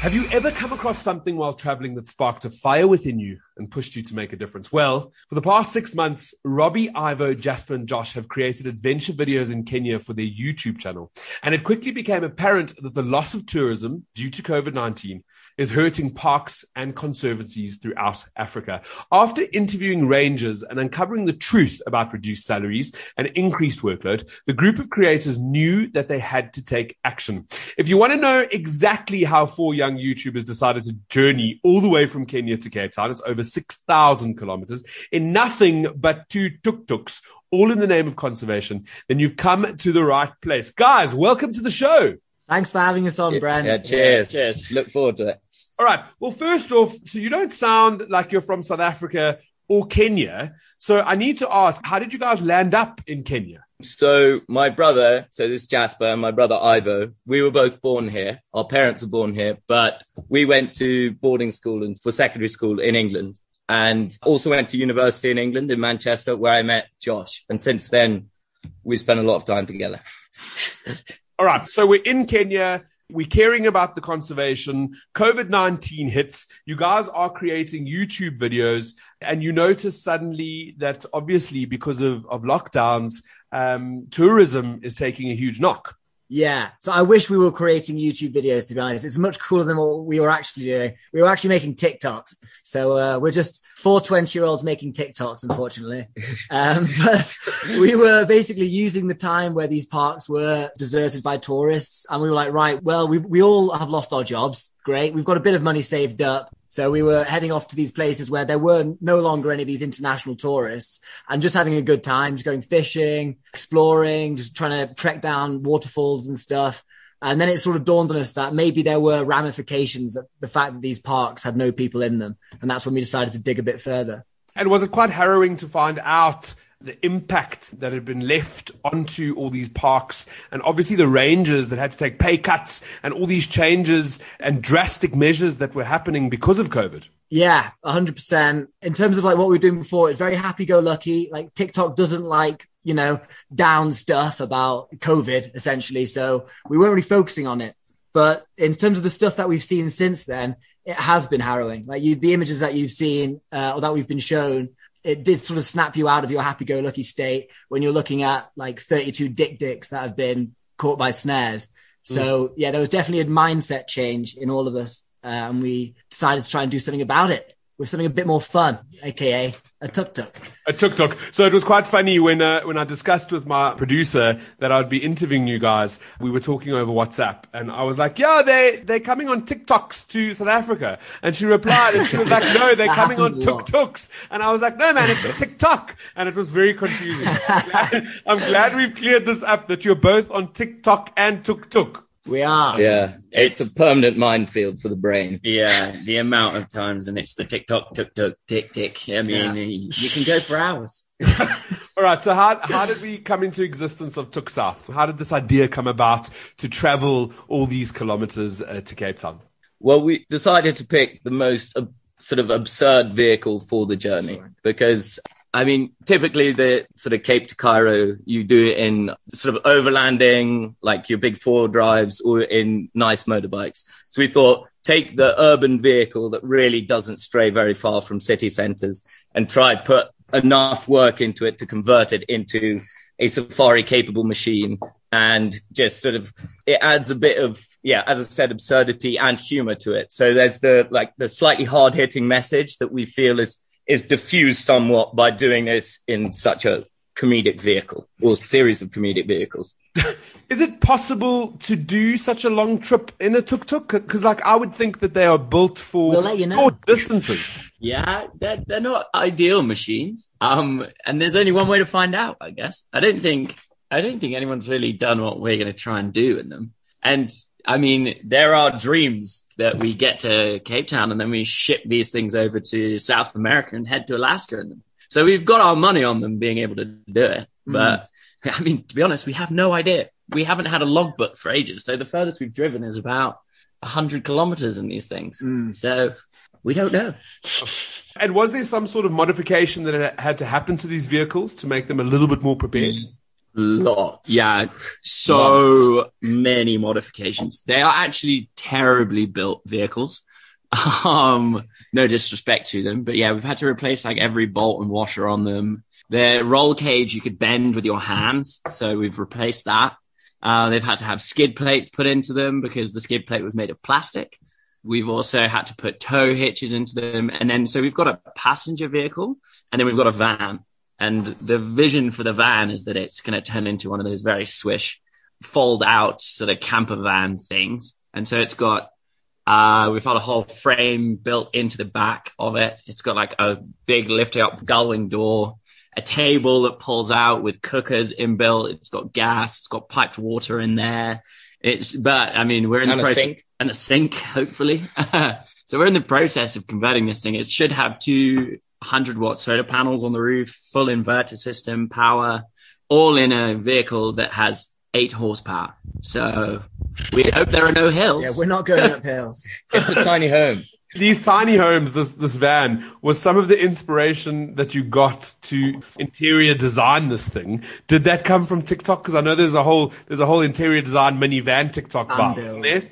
Have you ever come across something while traveling that sparked a fire within you and pushed you to make a difference? Well, for the past six months, Robbie, Ivo, Jasper, and Josh have created adventure videos in Kenya for their YouTube channel. And it quickly became apparent that the loss of tourism due to COVID-19 is hurting parks and conservancies throughout Africa. After interviewing rangers and uncovering the truth about reduced salaries and increased workload, the group of creators knew that they had to take action. If you want to know exactly how four young YouTubers decided to journey all the way from Kenya to Cape Town, it's over 6,000 kilometers in nothing but two tuk-tuks all in the name of conservation, then you've come to the right place. Guys, welcome to the show. Thanks for having us on, Brent. Yeah, cheers. Yeah, cheers. Look forward to it. All right. Well, first off, so you don't sound like you're from South Africa or Kenya. So I need to ask, how did you guys land up in Kenya? So my brother, so this is Jasper and my brother Ivo, we were both born here. Our parents were born here, but we went to boarding school and for secondary school in England and also went to university in England in Manchester where I met Josh. And since then we spent a lot of time together. All right. So we're in Kenya. We're caring about the conservation. COVID 19 hits. You guys are creating YouTube videos and you notice suddenly that obviously because of, of lockdowns, um, tourism is taking a huge knock. Yeah. So I wish we were creating YouTube videos, to be honest. It's much cooler than what we were actually doing. We were actually making TikToks. So, uh, we're just four 20 year olds making TikToks, unfortunately. Um, but we were basically using the time where these parks were deserted by tourists. And we were like, right, well, we, we all have lost our jobs. Great. We've got a bit of money saved up. So we were heading off to these places where there were no longer any of these international tourists and just having a good time, just going fishing, exploring, just trying to trek down waterfalls and stuff. And then it sort of dawned on us that maybe there were ramifications that the fact that these parks had no people in them. And that's when we decided to dig a bit further. And was it quite harrowing to find out the impact that had been left onto all these parks and obviously the rangers that had to take pay cuts and all these changes and drastic measures that were happening because of COVID. Yeah, hundred percent. In terms of like what we were doing before, it's very happy go lucky. Like TikTok doesn't like, you know, down stuff about COVID essentially. So we weren't really focusing on it. But in terms of the stuff that we've seen since then, it has been harrowing. Like you, the images that you've seen uh, or that we've been shown it did sort of snap you out of your happy-go-lucky state when you're looking at like 32 dik-diks that have been caught by snares. So mm. yeah, there was definitely a mindset change in all of us, uh, and we decided to try and do something about it with something a bit more fun, aka a tuk tuk. A tuk tuk. So it was quite funny when uh, when I discussed with my producer that I'd be interviewing you guys. We were talking over WhatsApp, and I was like, "Yeah, they they're coming on TikToks to South Africa," and she replied, and she was like, "No, they're coming on tuk tuks," and I was like, "No, man, it's a TikTok," and it was very confusing. I'm glad, I'm glad we've cleared this up that you're both on TikTok and tuk tuk. We are. Yeah. It's, it's, a permanent minefield for the brain. Yeah. The amount of times and it's the TikTok, tuk tuk, tick, tick. I mean, yeah. you can go for hours. All right. So how, how did we come into existence of Tuk South? How did this idea come about to travel all these kilometers uh, to Cape Town? Well, we decided to pick the most uh, sort of absurd vehicle for the journey because I mean, typically the sort of Cape to Cairo, you do it in sort of overlanding, like your big four drives or in nice motorbikes. So we thought take the urban vehicle that really doesn't stray very far from city centers and try put enough work into it to convert it into a safari capable machine and just sort of it adds a bit of yeah as i said absurdity and humor to it so there's the like the slightly hard hitting message that we feel is is diffused somewhat by doing this in such a comedic vehicle or series of comedic vehicles. is it possible to do such a long trip in a tuk-tuk? Because, like, I would think that they are built for we'll you know. short distances. yeah, they're, they're not ideal machines. Um, and there's only one way to find out, I guess. I don't think I don't think anyone's really done what we're going to try and do in them. And I mean, there are dreams that we get to Cape Town and then we ship these things over to South America and head to Alaska in them. So we've got our money on them being able to do it. Mm-hmm. But I mean, to be honest, we have no idea. We haven't had a logbook for ages. So the furthest we've driven is about 100 kilometers in these things. Mm. So we don't know. And was there some sort of modification that had to happen to these vehicles to make them a little bit more prepared? Lots. Yeah, so many modifications. They are actually terribly built vehicles. Um, no disrespect to them, but yeah, we've had to replace like every bolt and washer on them. The roll cage you could bend with your hands, so we've replaced that. Uh, they've had to have skid plates put into them because the skid plate was made of plastic. We've also had to put tow hitches into them, and then so we've got a passenger vehicle, and then we've got a van. And the vision for the van is that it's going to turn into one of those very swish, fold out sort of camper van things. And so it's got, uh, we've had a whole frame built into the back of it. It's got like a big lifting up gullwing door, a table that pulls out with cookers inbuilt. It's got gas. It's got piped water in there. It's, but I mean, we're in And the process and a sink, hopefully. so we're in the process of converting this thing. It should have two 100 watt solar panels on the roof, full inverter system, power, all in a vehicle that has eight horsepower. So we hope there are no hills. Yeah, we're not going up hills. It's a tiny home. These tiny homes, this this van, was some of the inspiration that you got to interior design this thing. Did that come from TikTok? Because I know there's a whole there's a whole interior design minivan TikTok vibe, Unbuilt. isn't there?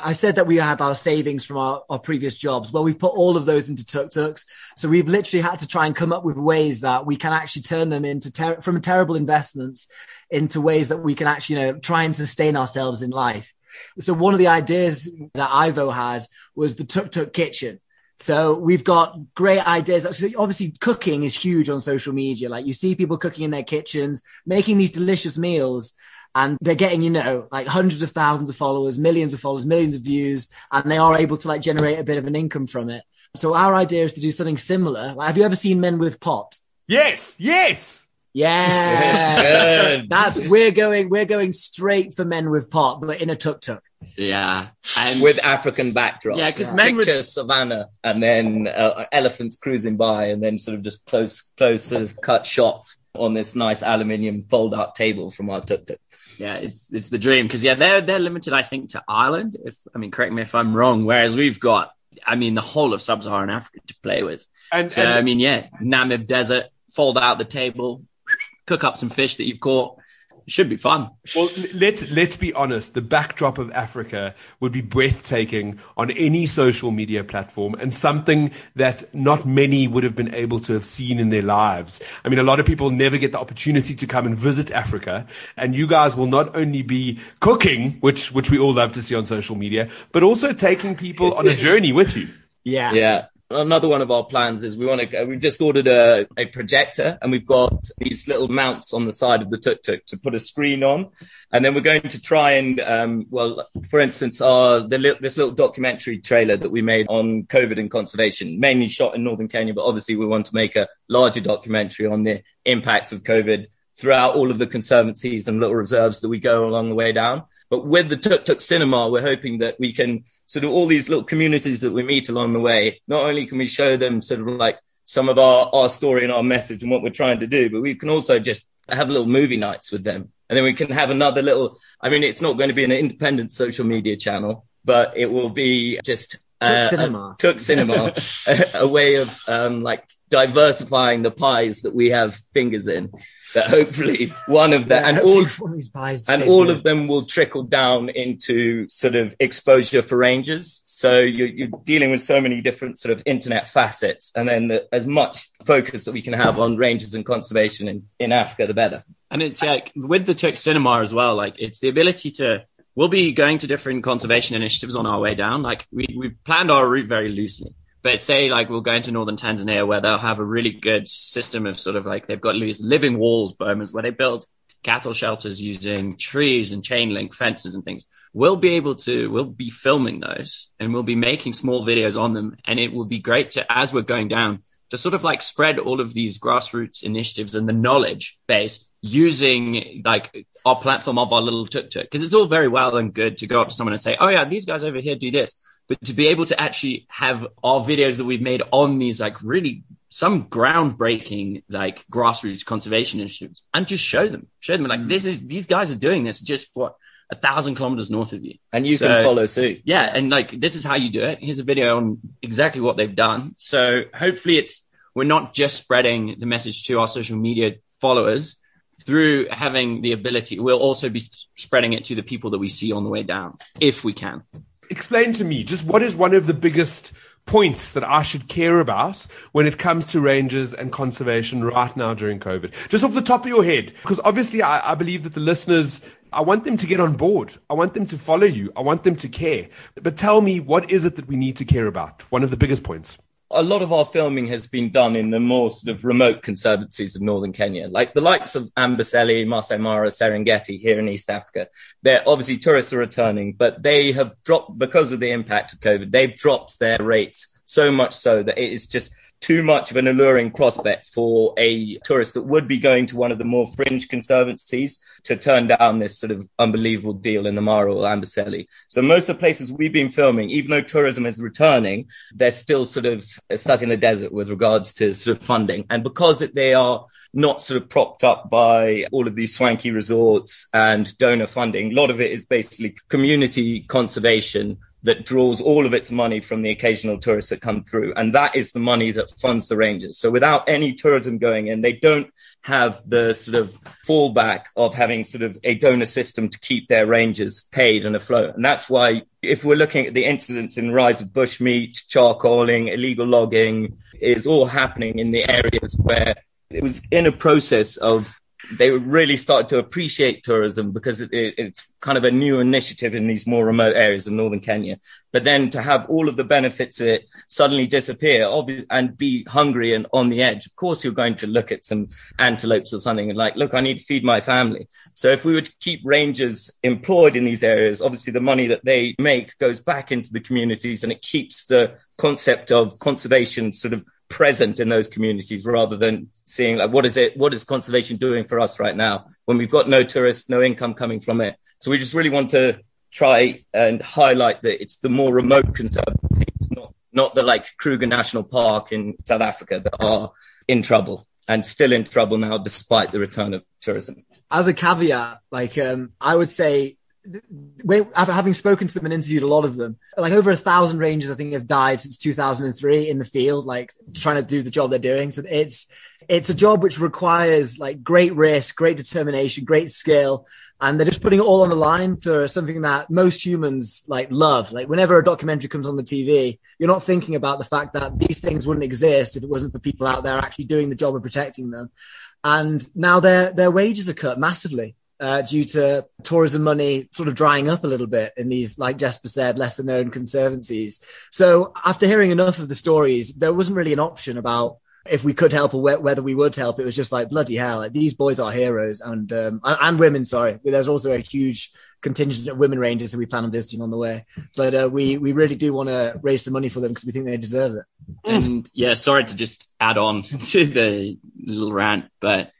I said that we had our savings from our, our previous jobs. Well, we've put all of those into tuk-tuks. So we've literally had to try and come up with ways that we can actually turn them into ter- from terrible investments into ways that we can actually, you know, try and sustain ourselves in life. So one of the ideas that Ivo had was the tuk-tuk kitchen. So we've got great ideas. Obviously cooking is huge on social media. Like you see people cooking in their kitchens, making these delicious meals and they're getting, you know, like hundreds of thousands of followers, millions of followers, millions of views, and they are able to like generate a bit of an income from it. So our idea is to do something similar. Like, have you ever seen Men with Pot? Yes, yes. Yeah. Good. That's we're going we're going straight for Men with Pot, but in a tuk tuk. Yeah. And with African backdrops. Yeah, 'cause Yeah. men would- picture savannah and then uh, elephants cruising by, and then sort of just close, close sort of cut shots on this nice aluminium fold-out table from our tuk tuk. Yeah, it's it's the dream because yeah, they're they're limited, I think, to Ireland. If I mean, correct me if I'm wrong. Whereas we've got, I mean, the whole of sub-Saharan Africa to play with. And, So and I mean, yeah, Namib Desert, fold out the table, cook up some fish that you've caught. It should be fun. Well, let's let's be honest. The backdrop of Africa would be breathtaking on any social media platform, and something that not many would have been able to have seen in their lives. I mean, a lot of people never get the opportunity to come and visit Africa, and you guys will not only be cooking, which which we all love to see on social media, but also taking people on a journey with you. Yeah. Yeah. Another one of our plans is we want to, we've just ordered a, a projector and we've got these little mounts on the side of the tuk-tuk to put a screen on. And then we're going to try and, um, well, for instance, our, the, this little documentary trailer that we made on COVID and conservation, mainly shot in Northern Kenya, but obviously we want to make a larger documentary on the impacts of COVID throughout all of the conservancies and little reserves that we go along the way down. But with the Tuk Tuk Cinema, we're hoping that we can sort of all these little communities that we meet along the way. Not only can we show them sort of like some of our, our story and our message and what we're trying to do, but we can also just have little movie nights with them. And then we can have another little, I mean, it's not going to be an independent social media channel, but it will be just Tuk Cinema. a, Tuk Cinema, a, a way of um, like diversifying the pies that we have fingers in. That hopefully one of them, Yeah, and all one of these pies and all good. of them will trickle down into sort of exposure for rangers. So you're, you're dealing with so many different sort of internet facets, and then the, as much focus that we can have on rangers and conservation in, in Africa, the better. And it's like with the Czech cinema as well, like it's the ability to, we'll be going to different conservation initiatives on our way down. Like we, we planned our route very loosely, but say like we'll go into northern Tanzania where they'll have a really good system of sort of like they've got these living walls, bomas, where they build cattle shelters using trees and chain link fences and things. We'll be able to, we'll be filming those and we'll be making small videos on them. And it will be great to, as we're going down, to sort of like spread all of these grassroots initiatives and the knowledge base using like our platform of our little tuk tuk. Cause it's all very well and good to go up to someone and say, Oh yeah, these guys over here do this. but to be able to actually have our videos that we've made on these like really some groundbreaking like grassroots conservation initiatives and just show them, show them like mm. this is these guys are doing this just what a thousand kilometers north of you. And you so, can follow suit. Yeah. And like, this is how you do it. Here's a video on exactly what they've done. So hopefully it's, we're not just spreading the message to our social media followers through having the ability. We'll also be spreading it to the people that we see on the way down, if we can. Explain to me just what is one of the biggest points that I should care about when it comes to rangers and conservation right now during COVID? Just off the top of your head, because obviously I, I, believe that the listeners I want them to get on board. I want them to follow you. I want them to care. But tell me, what is it that we need to care about? One of the biggest points. A lot of our filming has been done in the more sort of remote conservancies of northern Kenya, like the likes of Amboseli, Masai Mara, Serengeti here in East Africa. They're obviously tourists are returning, but they have dropped because of the impact of COVID. They've dropped their rates so much so that it is just too much of an alluring prospect for a tourist that would be going to one of the more fringe conservancies to turn down this sort of unbelievable deal in the Mara or Amboseli. So most of the places we've been filming, even though tourism is returning, they're still sort of stuck in the desert with regards to sort of funding. And because they are not sort of propped up by all of these swanky resorts and donor funding, a lot of it is basically community conservation that draws all of its money from the occasional tourists that come through. And that is the money that funds the Rangers. So without any tourism going in, they don't have the sort of fallback of having sort of a donor system to keep their Rangers paid and afloat. And that's why if we're looking at the incidents in rise of bushmeat, charcoaling, illegal logging is all happening in the areas where it was in a process of they really started to appreciate tourism because it, it, it's kind of a new initiative in these more remote areas of northern Kenya. But then to have all of the benefits of it suddenly disappear and be hungry and on the edge, of course, you're going to look at some antelopes or something and like, look, I need to feed my family. So if we to keep rangers employed in these areas, obviously the money that they make goes back into the communities and it keeps the concept of conservation sort of present in those communities rather than seeing like what is it what is conservation doing for us right now when we've got no tourists no income coming from it? So we just really want to try and highlight that it's the more remote conservancies not not the like kruger national park in south africa that are in trouble and still in trouble now despite the return of tourism. As a caveat like um, i would say having spoken to them and interviewed a lot of them, like over a thousand rangers, I think have died since 2003 in the field, like trying to do the job they're doing. So it's, it's a job which requires like great risk, great determination, great skill. And they're just putting it all on the line for something that most humans like love. Like whenever a documentary comes on the TV, you're not thinking about the fact that these things wouldn't exist if it wasn't for people out there actually doing the job of protecting them. And now their, their wages are cut massively uh, due to tourism money sort of drying up a little bit in these, like Jasper said, lesser known conservancies. So after hearing enough of the stories, there wasn't really an option about if we could help or whether we would help. It was just like bloody hell, like, these boys are heroes and um, and women. Sorry, there's also a huge contingent of women rangers that we plan on visiting on the way. But uh, we we really do want to raise some money for them because we think they deserve it. And yeah, sorry to just add on to the little rant, but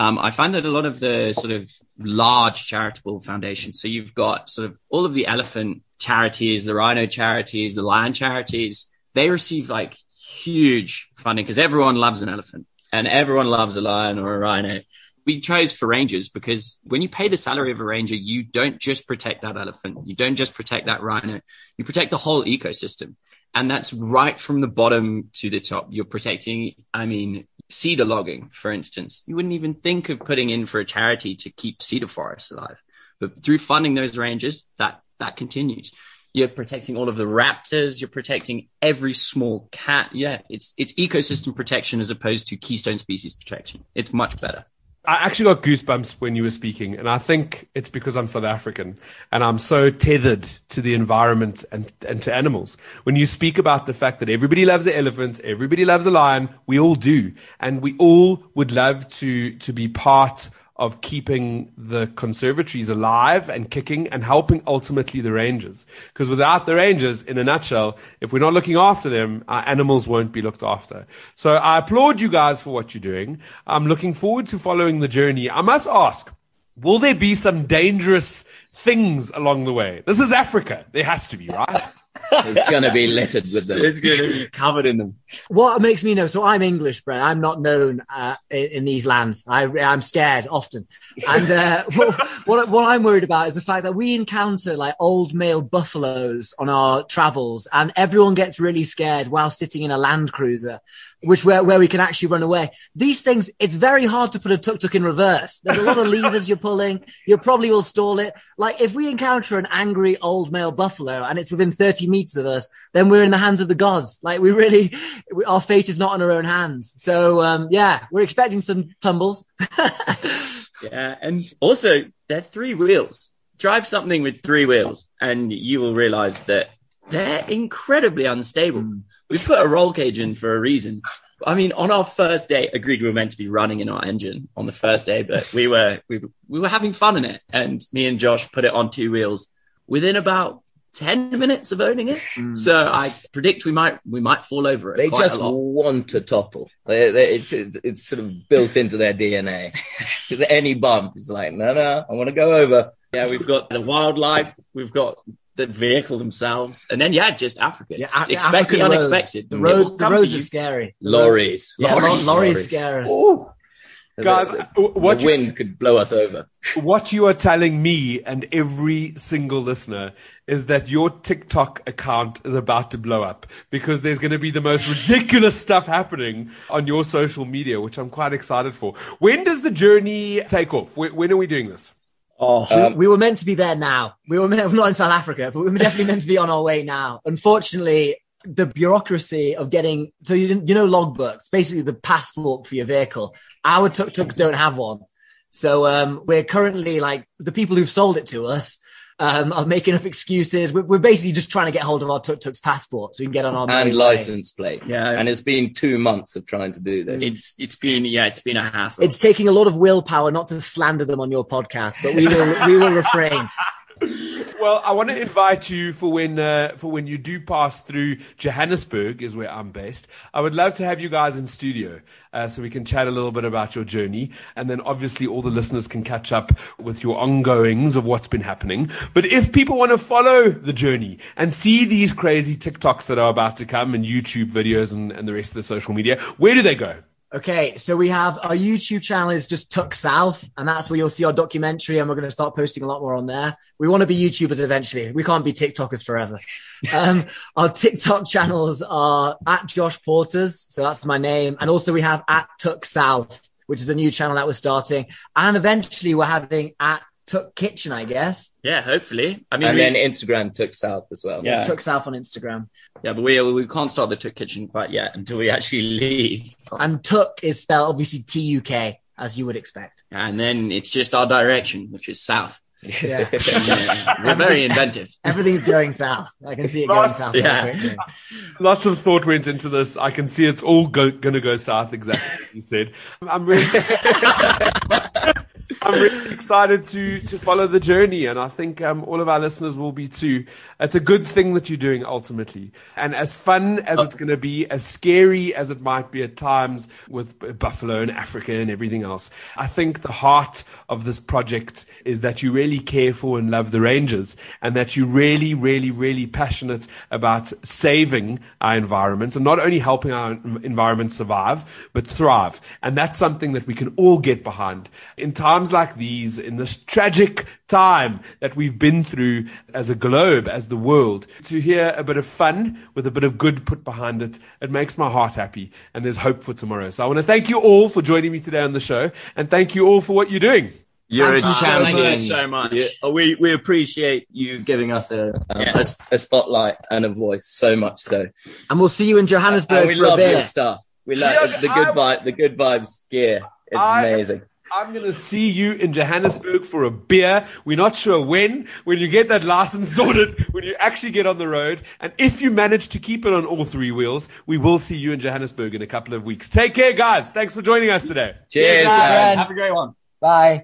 um, I find that a lot of the sort of large charitable foundations, so you've got sort of all of the elephant charities, the rhino charities, the lion charities, they receive like huge funding because everyone loves an elephant and everyone loves a lion or a rhino. We chose for rangers because when you pay the salary of a ranger, you don't just protect that elephant. You don't just protect that rhino. You protect the whole ecosystem. And that's right from the bottom to the top. You're protecting, I mean, cedar logging, for instance. You wouldn't even think of putting in for a charity to keep cedar forests alive. But through funding those ranges, that, that continues. You're protecting all of the raptors. You're protecting every small cat. Yeah. It's, it's ecosystem protection as opposed to keystone species protection. It's much better. I actually got goosebumps when you were speaking, and I think it's because I'm South African and I'm so tethered to the environment and, and to animals. When you speak about the fact that everybody loves an elephant, everybody loves a lion, we all do, and we all would love to to be part of keeping the conservatories alive and kicking and helping ultimately the rangers. Because without the rangers, in a nutshell, if we're not looking after them, our animals won't be looked after. So I applaud you guys for what you're doing. I'm looking forward to following the journey. I must ask, will there be some dangerous things along the way? This is Africa. There has to be, right? It's going to be littered with them. It's going to be covered in them. What makes me know? So I'm English, Brent. I'm not known uh, in, in these lands. I, I'm scared often, and uh, what, what, what I'm worried about is the fact that we encounter like old male buffaloes on our travels, and everyone gets really scared while sitting in a Land Cruiser, which where where we can actually run away. These things, it's very hard to put a tuk tuk in reverse. There's a lot of levers you're pulling. You probably will stall it. Like if we encounter an angry old male buffalo and it's within 30 meters of us, then we're in the hands of the gods. Like we really, we, our fate is not in our own hands. So, um, yeah, we're expecting some tumbles. yeah. And also they're three wheels. Drive something with three wheels and you will realize that they're incredibly unstable. Mm. We put a roll cage in for a reason. I mean, on our first day, agreed we were meant to be running in our engine on the first day, but we were we, we were having fun in it. And me and Josh put it on two wheels within about 10 minutes of owning it. Mm. So I predict we might we might fall over it. They just want to topple. They, they, it's, it's, it's sort of built into their DNA. Any bump is like, no, no, I want to go over. Yeah, we've got the wildlife, we've got the vehicle themselves, and then yeah, just Africa. Yeah, a- expect the unexpected. The road, the roads are scary. Lorries, yeah, lorries, lorries scare us. Guys, what the wind you, could blow us over. What you are telling me and every single listener is that your TikTok account is about to blow up because there's going to be the most ridiculous stuff happening on your social media, which I'm quite excited for. When does the journey take off? When, are we doing this? Oh, um, we, we, were meant to be there now. We were meant, not in South Africa, but we were definitely meant to be on our way now. Unfortunately, the bureaucracy of getting so you you know logbooks, basically the passport for your vehicle. Our tuk tuks don't have one, so um, we're currently like the people who've sold it to us um, are making up excuses. We're, we're, basically just trying to get hold of our tuk tuk's passport so we can get on our and license plate. Yeah, and it's been two months of trying to do this. It's it's been yeah, it's been a hassle. It's taking a lot of willpower not to slander them on your podcast, but we will we will refrain well, I want to invite you for when uh, for when you do pass through Johannesburg, is where I'm based. I would love to have you guys in studio uh, so we can chat a little bit about your journey, and then obviously all the listeners can catch up with your ongoings of what's been happening. But if people want to follow the journey and see these crazy TikToks that are about to come and YouTube videos and, and the rest of the social media, where do they go? Okay, so we have our YouTube channel is just Tuk South, and that's where you'll see our documentary, and we're going to start posting a lot more on there. We want to be YouTubers eventually. We can't be TikTokers forever. um, our TikTok channels are at Josh Porters, so that's my name, and also we have at Tuk South, which is a new channel that we're starting, and eventually we're having at Tuk Kitchen, I guess. Yeah, hopefully. I mean, and we, then Instagram Tuk South as well. Yeah, Tuk South on Instagram. Yeah, but we we can't start the Tuk Kitchen quite yet until we actually leave. And Tuk is spelled obviously T U K, as you would expect. And then it's just our direction, which is south. Yeah. yeah. We're very inventive. Everything's going south. I can see it going south. Yeah. Lots of thought went into this. I can see it's all go- going to go south exactly as you said. I'm really I'm really excited to to follow the journey, and I think um, all of our listeners will be too. It's a good thing that you're doing ultimately, and as fun as it's going to be, as scary as it might be at times with Buffalo and Africa and everything else. I think the heart of this project is that you really care for and love the Rangers, and that you're really, really, really passionate about saving our environment and not only helping our environment survive but thrive. And that's something that we can all get behind in times like these, in this tragic time that we've been through as a globe, as the world, to hear a bit of fun with a bit of good put behind it, it makes my heart happy and there's hope for tomorrow. So I want to thank you all for joining me today on the show and thank you all for what you're doing. You're thank a champion. Thank you so much. we, we appreciate you giving us a, a, a, spotlight and a voice so much so. And we'll see you in Johannesburg uh, we for love a bit. your stuff. We love the good vibe, the good vibes gear. It's I, amazing. I'm going to see you in Johannesburg for a beer. We're not sure when, when you get that license sorted, when you actually get on the road. And if you manage to keep it on all three wheels, we will see you in Johannesburg in a couple of weeks. Take care, guys. Thanks for joining us today. Cheers. Cheers Have a great one. Bye.